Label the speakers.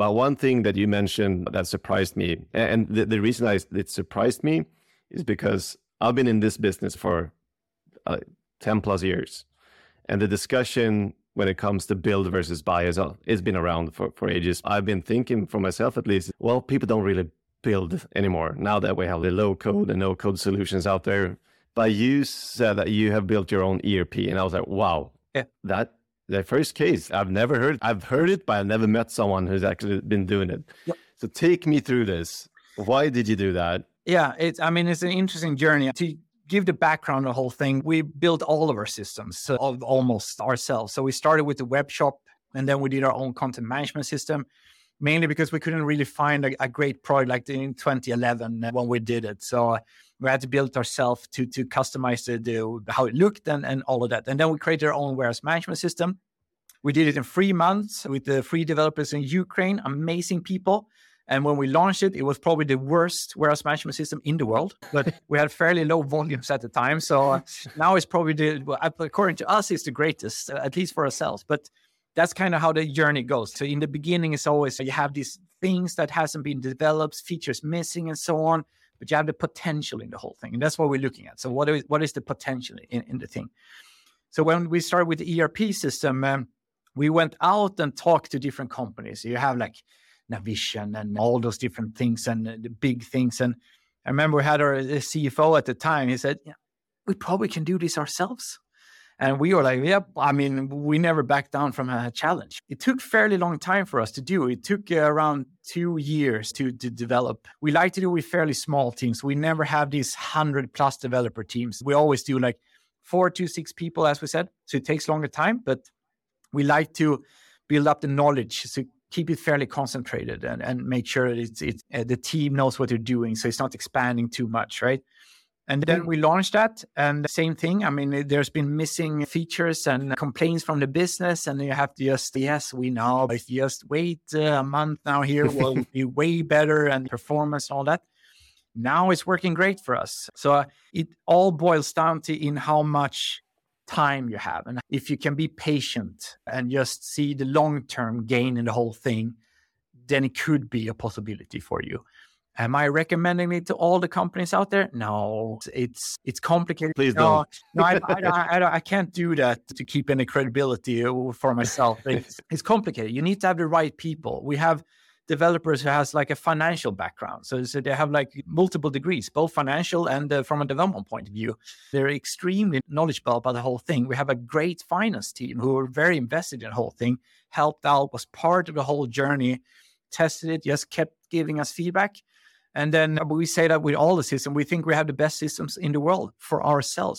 Speaker 1: But one thing that you mentioned that surprised me, and the, the reason I, it surprised me is because I've been in this business for uh, 10 plus years. And the discussion when it comes to build versus buy as well, it's been around for, for ages. I've been thinking for myself at least, well, people don't really build anymore now that we have the low code and no code solutions out there. But you said that you have built your own ERP, and I was like, wow, yeah. that the first case I've never heard. I've heard it, but I've never met someone who's actually been doing it. Yep. So take me through this. Why did you do that?
Speaker 2: Yeah, it's. I mean, it's an interesting journey. To give the background the whole thing, we built all of our systems almost ourselves. So we started with the web shop, and then we did our own content management system. Mainly because we couldn't really find a, a great product like in 2011 uh, when we did it. So uh, we had to build ourselves to to customize the, the, how it looked and, and all of that. And then we created our own warehouse management system. We did it in three months with the three developers in Ukraine, amazing people. And when we launched it, it was probably the worst warehouse management system in the world, but we had fairly low volumes at the time. So uh, now it's probably the, according to us, it's the greatest, at least for ourselves. But that's kind of how the journey goes. So in the beginning, it's always you have these things that hasn't been developed, features missing, and so on but you have the potential in the whole thing. And that's what we're looking at. So what is, what is the potential in, in the thing? So when we started with the ERP system, um, we went out and talked to different companies. You have like Navision and all those different things and the big things. And I remember we had our CFO at the time. He said, yeah, we probably can do this ourselves. And we were like, yep. I mean, we never backed down from a challenge. It took fairly long time for us to do. It took uh, around two years to, to develop. We like to do with fairly small teams. We never have these 100 plus developer teams. We always do like four to six people, as we said. So it takes longer time, but we like to build up the knowledge. So keep it fairly concentrated and, and make sure that it's, it's uh, the team knows what they're doing. So it's not expanding too much, right? And then we launched that, and the same thing. I mean, there's been missing features and complaints from the business, and you have to just, yes, we know, but just wait a month now here will be way better and performance and all that. Now it's working great for us. So uh, it all boils down to in how much time you have. And if you can be patient and just see the long term gain in the whole thing, then it could be a possibility for you. Am I recommending it to all the companies out there? No, it's it's complicated.
Speaker 1: Please
Speaker 2: no,
Speaker 1: don't.
Speaker 2: no, I, I, I, I, can't do that to keep any credibility for myself. It's, it's complicated. You need to have the right people. We have developers who has like a financial background, so, so they have like multiple degrees, both financial and uh, from a development point of view. They're extremely knowledgeable about the whole thing. We have a great finance team who are very invested in the whole thing, helped out, was part of the whole journey, tested it, just kept giving us feedback and then uh, we say that with all the systems, we think we have the best systems in the world for ourselves.